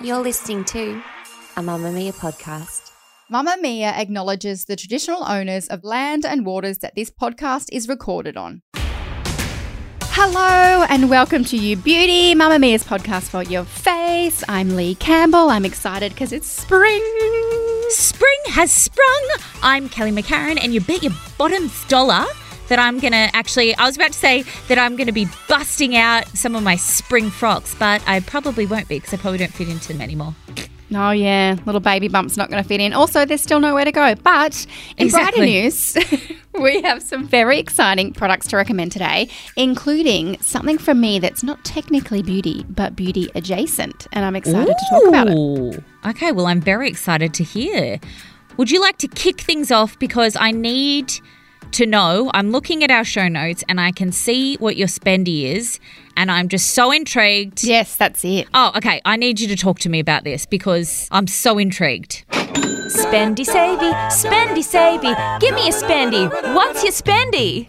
You're listening to a Mamamia podcast. Mamamia acknowledges the traditional owners of land and waters that this podcast is recorded on. Hello and welcome to You Beauty, Mamamia's podcast for your face. I'm Leigh Campbell. I'm excited because it's spring. Spring has sprung. I'm Kelly McCarren, and you bet your bottom dollar that I'm going to actually, I was about to say that I'm going to be busting out some of my spring frocks, but I probably won't be because I probably don't fit into them anymore. Oh, yeah, little baby bump's not going to fit in. Also, there's still nowhere to go. But in Exactly. brighter news, we have some very exciting products to recommend today, including something from me that's not technically beauty, but beauty adjacent. And I'm excited to talk about it. Okay, well, I'm very excited to hear. Would you like to kick things off? Because I need to know. I'm looking at our show notes and I can see what your spendy is, and I'm just so intrigued. Yes, that's it. Oh, okay. I need you to talk to me about this because I'm so intrigued. Spendy savey, spendy savey, give me a spendy. What's your spendy?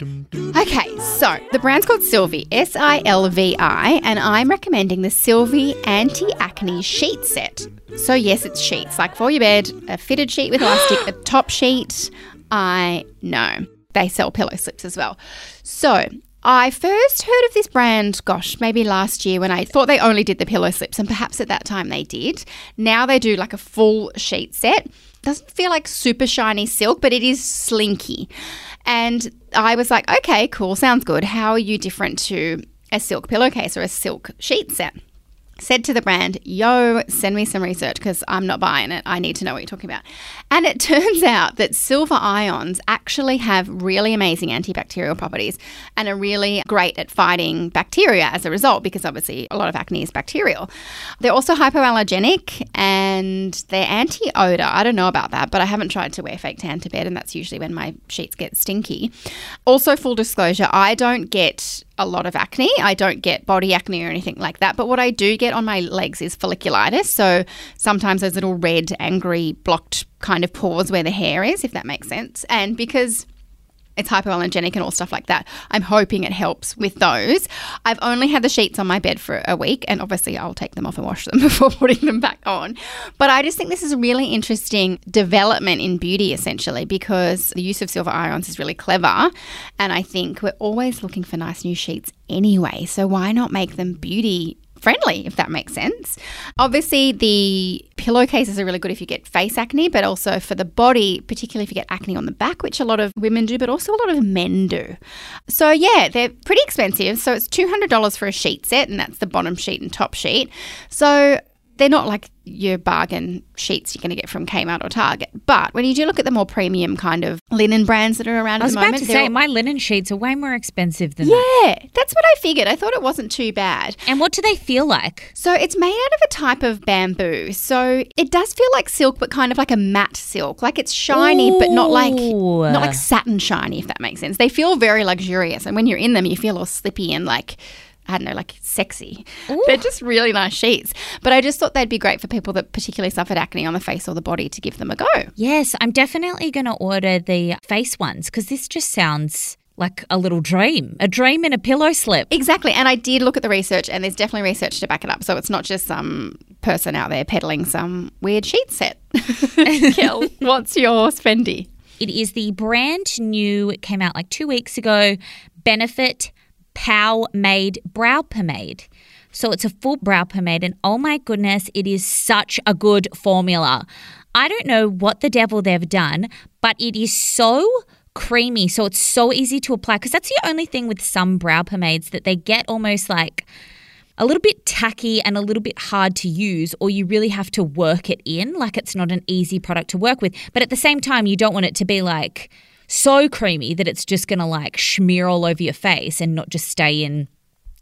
Okay, so the brand's called Silvi, S I L V I, and I'm recommending the Silvi Anti Acne Sheet Set. So, yes, it's sheets, like for your bed, a fitted sheet with elastic, a top sheet. I know. They sell pillow slips as well. So, I first heard of this brand, gosh, maybe last year when I thought they only did the pillow slips, and perhaps at that time they did. Now they do like a full sheet set. Doesn't feel like super shiny silk, but it is slinky. And I was like, okay, cool, sounds good. How are you different to a silk pillowcase or a silk sheet set? Said to the brand, yo, send me some research because I'm not buying it. I need to know what you're talking about. And it turns out that silver ions actually have really amazing antibacterial properties and are really great at fighting bacteria as a result because obviously a lot of acne is bacterial. They're also hypoallergenic and they're anti odor. I don't know about that, but I haven't tried to wear fake tan to bed, and that's usually when my sheets get stinky. Also, full disclosure, I don't get a lot of acne. I don't get body acne or anything like that. But what I do get on my legs is folliculitis. So sometimes those little red, angry, blocked kind of pores where the hair is, if that makes sense. And because it's hypoallergenic and all stuff like that. I'm hoping it helps with those. I've only had the sheets on my bed for a week, and obviously I'll take them off and wash them before putting them back on. But I just think this is a really interesting development in beauty, essentially, because the use of silver ions is really clever. And I think we're always looking for nice new sheets anyway. So why not make them beauty friendly, if that makes sense. Obviously, the pillowcases are really good if you get face acne, but also for the body, particularly if you get acne on the back, which a lot of women do, but also a lot of men do. So, yeah, they're pretty expensive. So, it's $200 for a sheet set, and that's the bottom sheet and top sheet. So, they're not like your bargain sheets you're going to get from Kmart or Target. But when you do look at the more premium kind of linen brands that are around I was at the about moment, to say, all- my linen sheets are way more expensive than that. yeah, that's what I figured. I thought it wasn't too bad. And what do they feel like? So it's made out of a type of bamboo. So it does feel like silk, but kind of like a matte silk. Like it's shiny, but not like not like satin shiny, if that makes sense. They feel very luxurious, and when you're in them, you feel all slippy and like. I don't know, like sexy. They're just really nice sheets. But I just thought they'd be great for people that particularly suffered acne on the face or the body to give them a go. Yes, I'm definitely going to order the face ones because this just sounds like a little dream, a dream in a pillow slip. Exactly. And I did look at the research, and there's definitely research to back it up. So it's not just some person out there peddling some weird sheet set. Kel, what's your spendy? It is the brand new, it came out like two weeks ago, Benefit POWmade Brow Pomade. So it's a full brow pomade, and oh my goodness, it is such a good formula. I don't know what the devil they've done, but it is so creamy. So it's so easy to apply because that's the only thing with some brow pomades that they get almost like a little bit tacky and a little bit hard to use, or you really have to work it in. Like it's not an easy product to work with. But at the same time, you don't want it to be like so creamy that it's just going to like smear all over your face and not just stay in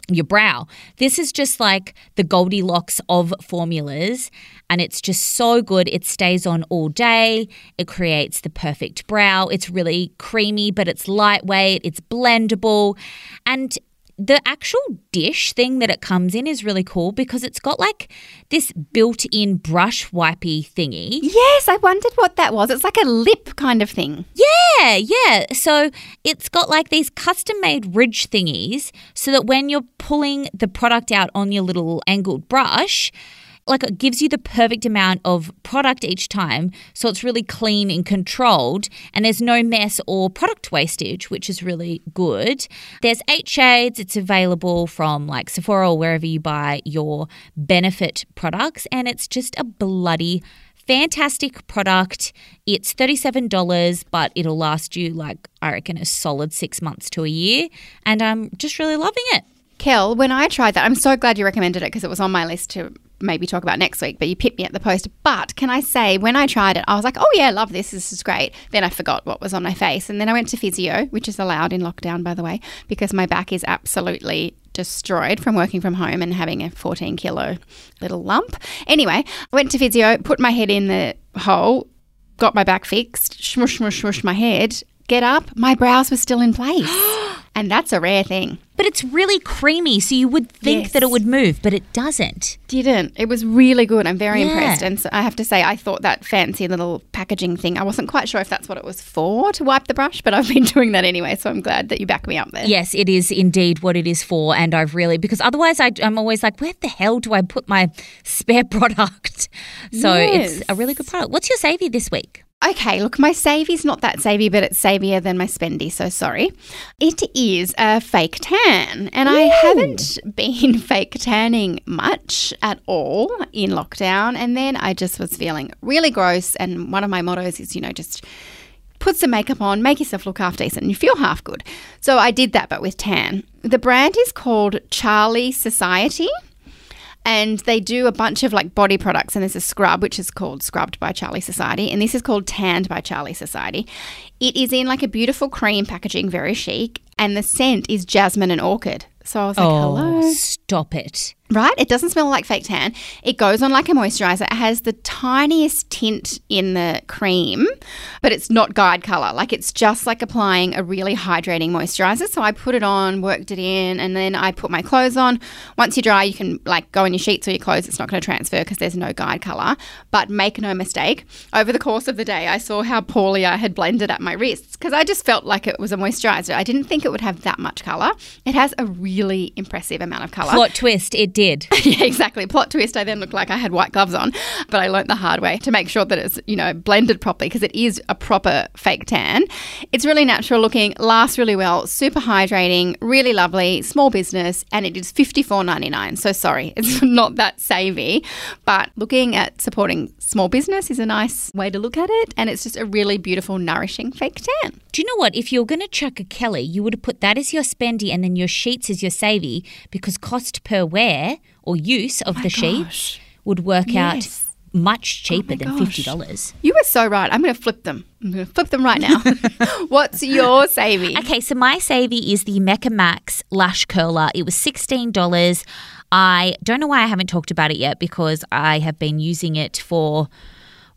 your brow. This is just like the Goldilocks of formulas, and it's just so good. It stays on all day. It creates the perfect brow. It's really creamy, but it's lightweight. It's blendable, and the actual dish thing that it comes in is really cool because it's got like this built in brush wipey thingy. Yes, I wondered what that was. It's like a lip kind of thing. Yeah, yeah. yeah. So it's got like these custom made ridge thingies so that when you're pulling the product out on your little angled brush, like it gives you the perfect amount of product each time so it's really clean and controlled and there's no mess or product wastage which is really good there's eight shades it's available from like sephora or wherever you buy your benefit products and it's just a bloody fantastic product. It's $37, but it'll last you like, I reckon, a solid six months to a year. And I'm just really loving it. Kel, when I tried that, I'm so glad you recommended it because it was on my list to maybe talk about next week, but you picked me at the post. But can I say, when I tried it, I was like, oh yeah, love this. This is great. Then I forgot what was on my face. And then I went to physio, which is allowed in lockdown, by the way, because my back is absolutely destroyed from working from home and having a 14 kilo little lump. Anyway, I went to physio, put my head in the hole, got my back fixed, smush, smush, smush my head, get up, my brows were still in place. and that's a rare thing. But it's really creamy, so you would think Yes. that it would move, but it doesn't. Didn't. It was really good. I'm very Yeah. impressed. And so I have to say, I thought that fancy little packaging thing, I wasn't quite sure if that's what it was for to wipe the brush, but I've been doing that anyway. So I'm glad that you back me up there. Yes, it is indeed what it is for, and I've really because otherwise I, I'm always like, where the hell do I put my spare product? So it's a really good product. What's your savvy this week? Okay, look, my savvy's not that savvy, but it's savier than my spendy, so sorry. It is a fake tan, and I haven't been fake tanning much at all in lockdown. And then I just was feeling really gross, and one of my mottos is, you know, just put some makeup on, make yourself look half decent, and you feel half good. So I did that, but with tan. The brand is called Charlie Society and they do a bunch of like body products and there's a scrub which is called scrubbed by charlie society and this is called tanned by charlie society. It is in like a beautiful cream packaging very chic and the scent is jasmine and orchid so i was like oh, hello Oh, stop it! right? It doesn't smell like fake tan. It goes on like a moisturizer. It has the tiniest tint in the cream, but it's not guide color. Like it's just like applying a really hydrating moisturizer. So I put it on, worked it in, and then I put my clothes on. Once you dry, you can like go in your sheets or your clothes. It's not going to transfer because there's no guide color. But make no mistake, over the course of the day, I saw how poorly I had blended at my wrists because I just felt like it was a moisturizer. I didn't think it would have that much color. It has a really impressive amount of color. Plot twist, it did. Yeah, exactly. Plot twist. I then looked like I had white gloves on, but I learnt the hard way to make sure that it's, you know, blended properly because it is a proper fake tan. It's really natural looking, lasts really well, super hydrating, really lovely, small business, and it is fifty four ninety nine. So sorry, it's not that savvy, but looking at supporting small business is a nice way to look at it, and it's just a really beautiful, nourishing fake tan. Do you know what? If you're going to chuck a Kelly, you would have put that as your spendy and then your sheets as your savvy because cost per wear or use of the sheets would work Yes. out much oh cheaper than gosh. $50. You were so right. I'm going to flip them. I'm going to flip them right now. What's your savvy? Okay, so my savvy is the Mecca Max Lash Curler. It was $16. I don't know why I haven't talked about it yet because I have been using it for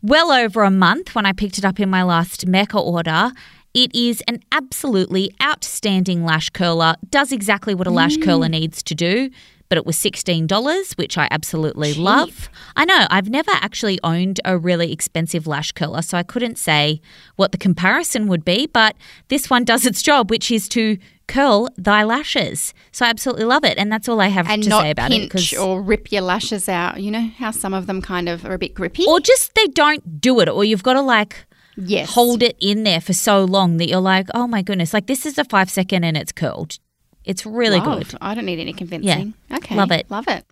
well over a month when I picked it up in my last Mecca order. It is an absolutely outstanding lash curler, does exactly what a lash mm. curler needs to do, but it was $16, which I absolutely love. I know, I've never actually owned a really expensive lash curler, so I couldn't say what the comparison would be, but this one does its job, which is to curl thy lashes. So I absolutely love it, and that's all I have and to say about it. pinch or rip your lashes out. You know how some of them kind of are a bit grippy. or just they don't do it, or you've got to like yes, hold it in there for so long that you're like, oh my goodness, like this is a five second and it's curled. It's really Love. good. I don't need any convincing. Yeah. Okay, Love it. Love it.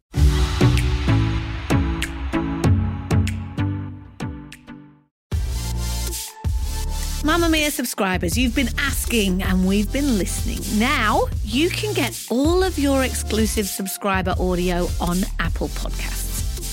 Mamamia subscribers, you've been asking and we've been listening. Now you can get all of your exclusive subscriber audio on Apple Podcasts.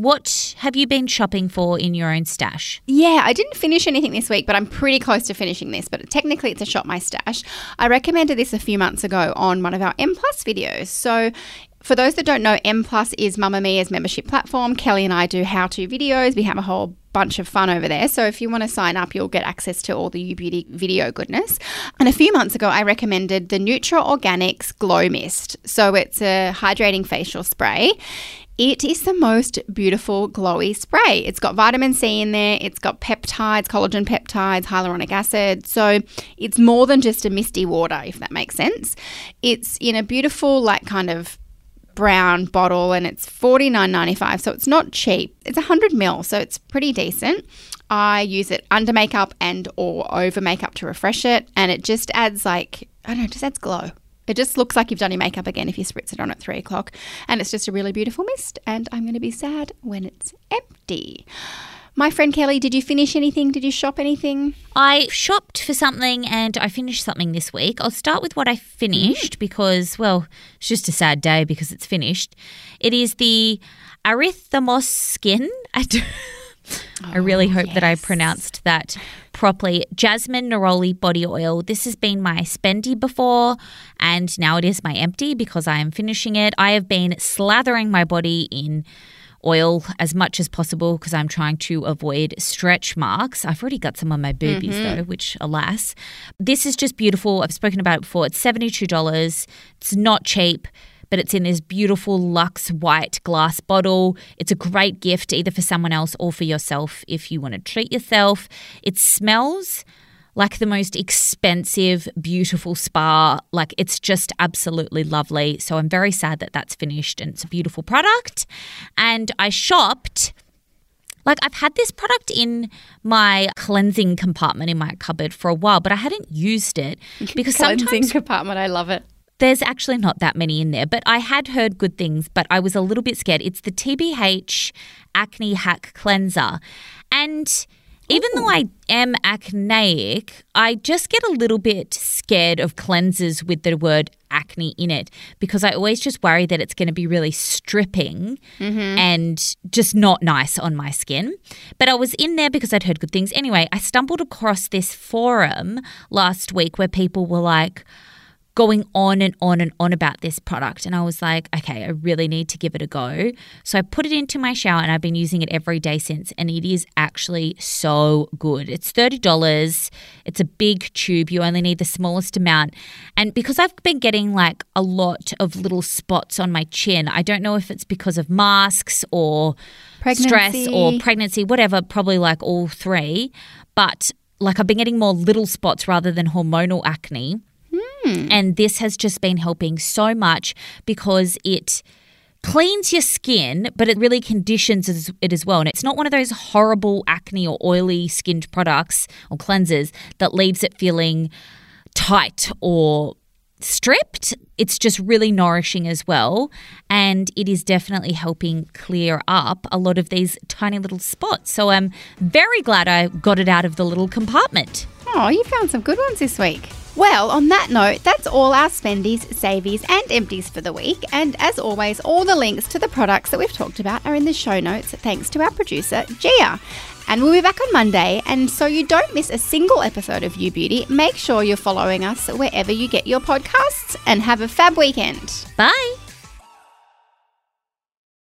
What have you been shopping for in your own stash? Yeah, I didn't finish anything this week, but I'm pretty close to finishing this. But technically, it's a shop my stash. I recommended this a few months ago on one of our M Plus videos. So for those that don't know, M Plus is Mamamia's membership platform. Kelly and I do how to videos. We have a whole bunch of fun over there. So if you want to sign up, you'll get access to all the You Beauty video goodness. And a few months ago, I recommended the Nutra Organics Glow Mist. So it's a hydrating facial spray. It is the most beautiful glowy spray. It's got vitamin C in there, it's got peptides, collagen peptides, hyaluronic acid. So it's more than just a misty water, if that makes sense. It's in a beautiful, like, kind of brown bottle and it's $49.95 so it's not cheap it's 100 mil so it's pretty decent i use it under makeup and or over makeup to refresh it and it just adds like i don't know just adds glow it just looks like you've done your makeup again if you spritz it on at three o'clock. And it's just a really beautiful mist. And I'm going to be sad when it's empty. My friend Kelly, did you finish anything? Did you shop anything? I shopped for something and I finished something this week. I'll start with what I finished mm. because, well, it's just a sad day because it's finished. It is the Arithmos skin. I do. I really hope yes. that I pronounced that properly. Jasmine Neroli body oil. This has been my spendy before, and now it is my empty because I am finishing it. I have been slathering my body in oil as much as possible because I'm trying to avoid stretch marks. I've already got some on my boobies mm-hmm. though, which alas. This is just beautiful. I've spoken about it before. It's $72. It's not cheap but it's in this beautiful luxe white glass bottle. It's a great gift either for someone else or for yourself if you want to treat yourself. It smells like the most expensive, beautiful spa. Like it's just absolutely lovely. So I'm very sad that that's finished and it's a beautiful product. And I shopped. Like I've had this product in my cleansing compartment in my cupboard for a while, but I hadn't used it because cleansing sometimes compartment. I love it. There's actually not that many in there, but I had heard good things, but I was a little bit scared. It's the TBH Acne Hack Cleanser. And even though I am acneic, I just get a little bit scared of cleansers with the word acne in it because I always just worry that it's going to be really stripping mm-hmm. and just not nice on my skin. But I was in there because I'd heard good things. Anyway, I stumbled across this forum last week where people were like, going on and on and on about this product. And I was like, okay, I really need to give it a go. So I put it into my shower and I've been using it every day since. And it is actually so good. It's $30. It's a big tube. You only need the smallest amount. And because I've been getting like a lot of little spots on my chin, I don't know if it's because of masks or pregnancy. stress or pregnancy, whatever, probably like all three. But like I've been getting more little spots rather than hormonal acne. Hmm. And this has just been helping so much because it cleans your skin, but it really conditions it as well. And it's not one of those horrible acne or oily skinned products or cleansers that leaves it feeling tight or stripped. It's just really nourishing as well. And it is definitely helping clear up a lot of these tiny little spots. So I'm very glad I got it out of the little compartment. Oh, you found some good ones this week. Well, on that note, that's all our spendies, savies, and empties for the week. And as always, all the links to the products that we've talked about are in the show notes, thanks to our producer, Gia. And we'll be back on Monday. And so you don't miss a single episode of You Beauty, make sure you're following us wherever you get your podcasts and have a fab weekend. Bye.